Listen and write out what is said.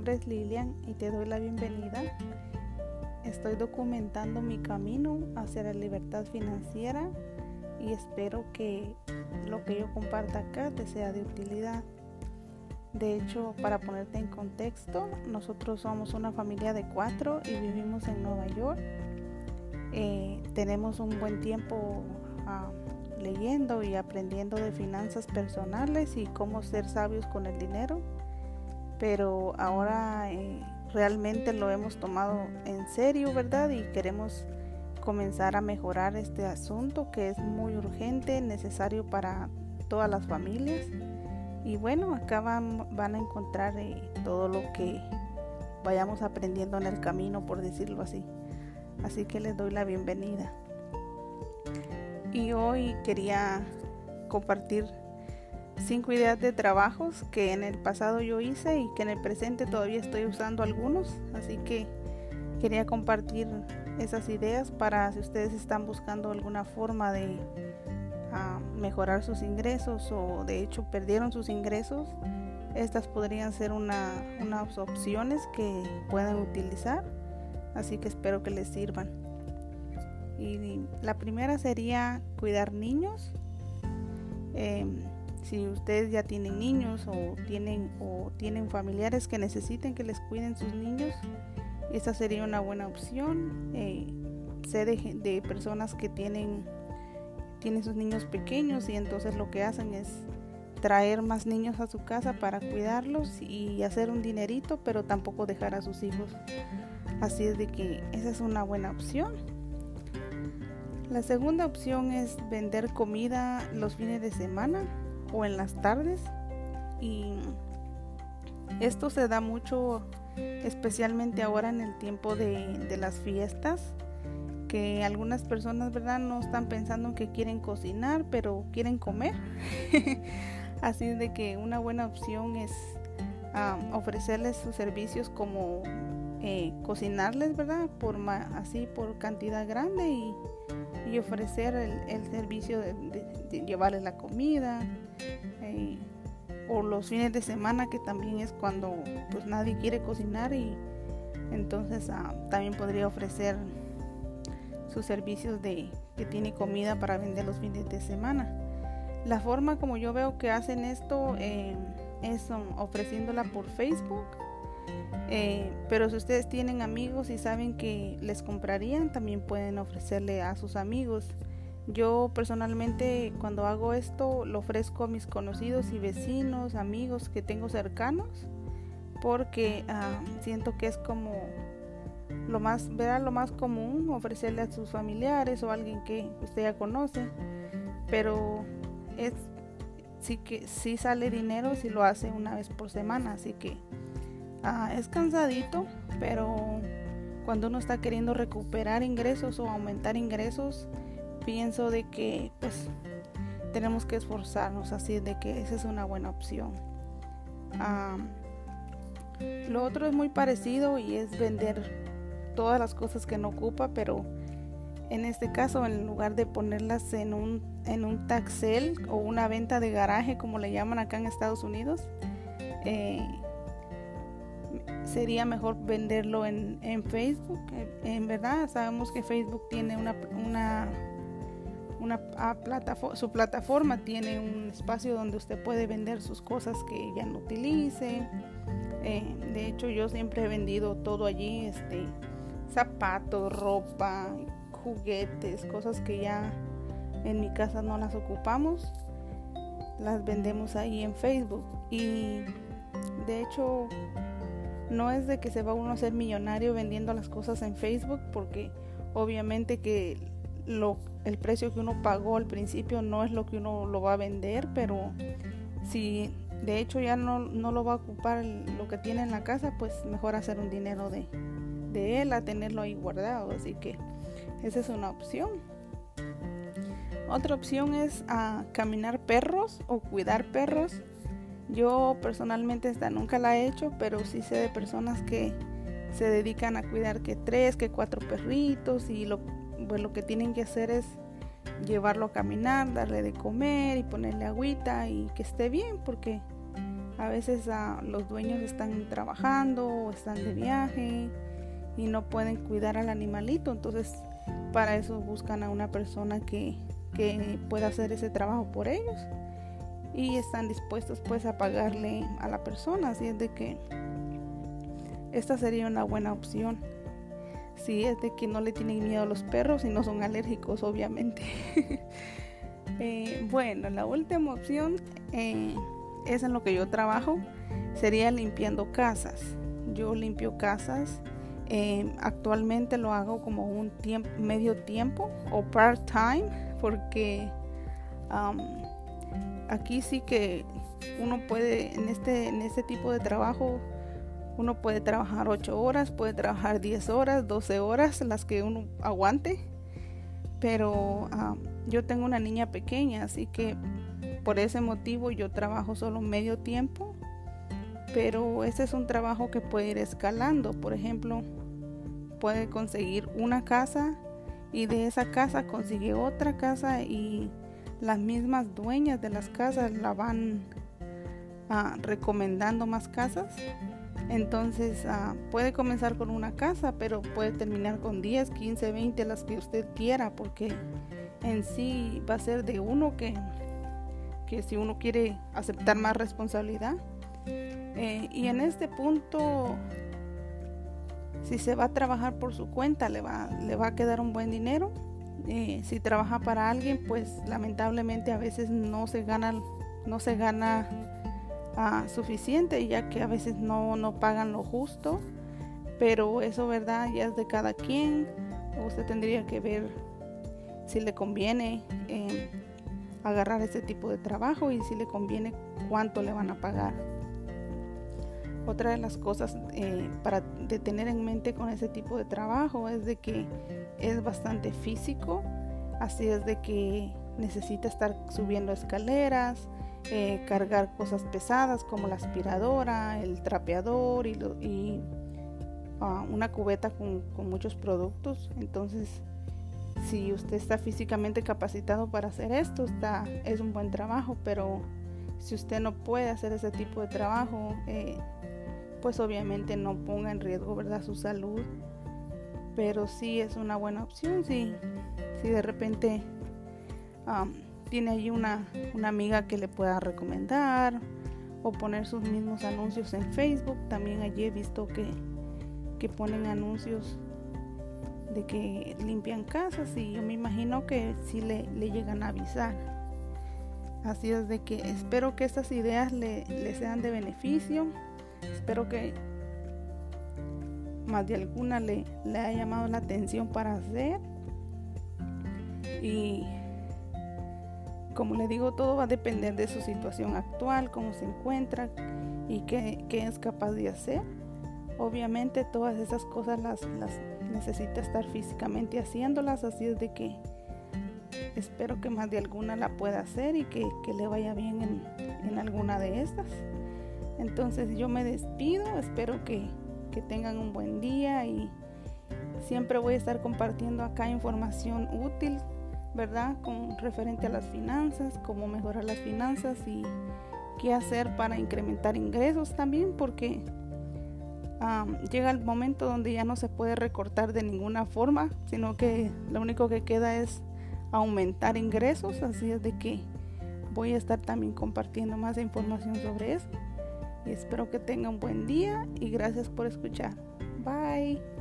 nombre es Lilian y te doy la bienvenida. Estoy documentando mi camino hacia la libertad financiera y espero que lo que yo comparta acá te sea de utilidad. De hecho, para ponerte en contexto, nosotros somos una familia de cuatro y vivimos en Nueva York. Eh, tenemos un buen tiempo ah, leyendo y aprendiendo de finanzas personales y cómo ser sabios con el dinero, pero ahora eh, realmente lo hemos tomado en serio, ¿verdad? Y queremos comenzar a mejorar este asunto que es muy urgente, necesario para todas las familias. Y bueno, acá van, van a encontrar eh, todo lo que vayamos aprendiendo en el camino, por decirlo así. Así que les doy la bienvenida. Y hoy quería compartir cinco ideas de trabajos que en el pasado yo hice y que en el presente todavía estoy usando algunos. Así que quería compartir esas ideas para si ustedes están buscando alguna forma de mejorar sus ingresos o de hecho perdieron sus ingresos, estas podrían ser una, unas opciones que pueden utilizar. Así que espero que les sirvan. Y la primera sería cuidar niños. Em, si ustedes ya tienen niños o tienen o tienen familiares que necesiten que les cuiden sus niños, esa sería una buena opción. Eh, sé de personas que tienen tiene sus niños pequeños y entonces lo que hacen es traer más niños a su casa para cuidarlos y hacer un dinerito, pero tampoco dejar a sus hijos. Así es de que esa es una buena opción. La segunda opción es vender comida los fines de semana o en las tardes. Y esto se da mucho, especialmente ahora en el tiempo de, las fiestas que algunas personas, ¿verdad? No están pensando que quieren cocinar, pero quieren comer. Así de que una buena opción es ofrecerles sus servicios como eh, cocinarles, ¿verdad? Por así por cantidad grande y, ofrecer el, servicio de, llevarles la comida. Eh, o los fines de semana que también es cuando pues nadie quiere cocinar y entonces también podría ofrecer sus servicios de que tiene comida para vender los fines de semana. La forma como yo veo que hacen esto eh, es um, ofreciéndola por Facebook. Eh, pero si ustedes tienen amigos y saben que les comprarían, también pueden ofrecerle a sus amigos. Yo personalmente cuando hago esto lo ofrezco a mis conocidos y vecinos, amigos que tengo cercanos, porque ah, siento que es como lo más, verá lo más común, ofrecerle a sus familiares o a alguien que usted ya conoce, pero es sí que sí sale dinero si lo hace una vez por semana, así que ah, es cansadito, pero cuando uno está queriendo recuperar ingresos o aumentar ingresos, pienso de que pues tenemos que esforzarnos, así de que esa es una buena opción. Lo otro es muy parecido y es vender todas las cosas que no ocupa, pero en este caso en lugar de ponerlas en un, en un taxel o una venta de garaje como le llaman acá en Estados Unidos, eh, sería mejor venderlo en, en, Facebook. En verdad sabemos que Facebook tiene una, una, una ah, plataforma, su plataforma tiene un espacio donde usted puede vender sus cosas que ya no utilice. Eh, de hecho yo siempre he vendido todo allí, este, zapatos, ropa, juguetes, cosas que ya en mi casa no las ocupamos, las vendemos ahí en Facebook. Y de hecho, no es de que se va uno a ser millonario vendiendo las cosas en Facebook, porque obviamente que lo, el precio que uno pagó al principio no es lo que uno lo va a vender, pero si de hecho ya no, no lo va a ocupar lo que tiene en la casa, pues mejor hacer un dinero de, de él a tenerlo ahí guardado. Así que esa es una opción. Otra opción es a caminar perros o cuidar perros. Yo personalmente esta nunca la he hecho, pero sí sé de personas que se dedican a cuidar que tres, que cuatro perritos y lo, pues lo que tienen que hacer es llevarlo a caminar, darle de comer y ponerle agüita y que esté bien porque A veces los dueños están trabajando o están de viaje y no pueden cuidar al animalito, entonces para eso buscan a una persona que, que pueda hacer ese trabajo por ellos y están dispuestos pues a pagarle a la persona, así es de que esta sería una buena opción. Si es de que no le tienen miedo a los perros y no son alérgicos, obviamente. Eh, bueno, la última opción eh, es en lo que yo trabajo, sería limpiando casas. Yo limpio casas. Eh, actualmente lo hago como un tiempo, medio tiempo o part-time porque aquí sí que uno puede, en este, en este tipo de trabajo, uno puede trabajar 8 horas, puede trabajar 10 horas, 12 horas, las que uno aguante. Pero ah, yo tengo una niña pequeña, así que por ese motivo yo trabajo solo medio tiempo. Pero ese es un trabajo que puede ir escalando. Por ejemplo, puede conseguir una casa y de esa casa consigue otra casa y las mismas dueñas de las casas la van ah, recomendando más casas. Entonces ah, puede comenzar con una casa, pero puede terminar con 10, 15, 20, las que usted quiera, porque en sí va a ser de uno que, que si uno quiere aceptar más responsabilidad. Eh, y en este punto, si se va a trabajar por su cuenta, le va, le va a quedar un buen dinero eh, si trabaja para alguien, pues lamentablemente a veces no se gana, no se gana ah, suficiente, ya que a veces no, no pagan lo justo. Pero eso, ¿verdad? Ya es de cada quien. Usted tendría que ver si le conviene eh, agarrar ese tipo de trabajo y si le conviene cuánto le van a pagar. Otra de las cosas eh, para tener en mente con ese tipo de trabajo es de que es bastante físico, así es de que necesita estar subiendo escaleras, eh, cargar cosas pesadas como la aspiradora, el trapeador y, ah, una cubeta con, muchos productos. Entonces, si usted está físicamente capacitado para hacer esto, está, es un buen trabajo, pero si usted no puede hacer ese tipo de trabajo, eh, pues obviamente no ponga en riesgo ¿verdad? su salud. Pero sí es una buena opción si, si de repente tiene allí una, una amiga que le pueda recomendar o poner sus mismos anuncios en Facebook. También allí he visto que, que ponen anuncios de que limpian casas y yo me imagino que sí le, le llegan a avisar. Así es de que espero que estas ideas le, le sean de beneficio. Espero que más de alguna le, haya llamado la atención para hacer. Y como le digo, todo va a depender de su situación actual, cómo se encuentra y qué, es capaz de hacer. Obviamente todas esas cosas las, las, necesita estar físicamente haciéndolas, así es de que espero que más de alguna la pueda hacer y que, le vaya bien en, en alguna de estas. Entonces yo me despido, espero que, tengan un buen día y siempre voy a estar compartiendo acá información útil, ¿verdad? Con referente a las finanzas, cómo mejorar las finanzas y qué hacer para incrementar ingresos también, porque llega el momento donde ya no se puede recortar de ninguna forma, sino que lo único que queda es aumentar ingresos, así es de que voy a estar también compartiendo más información sobre eso y espero que tenga un buen día y gracias por escuchar. Bye.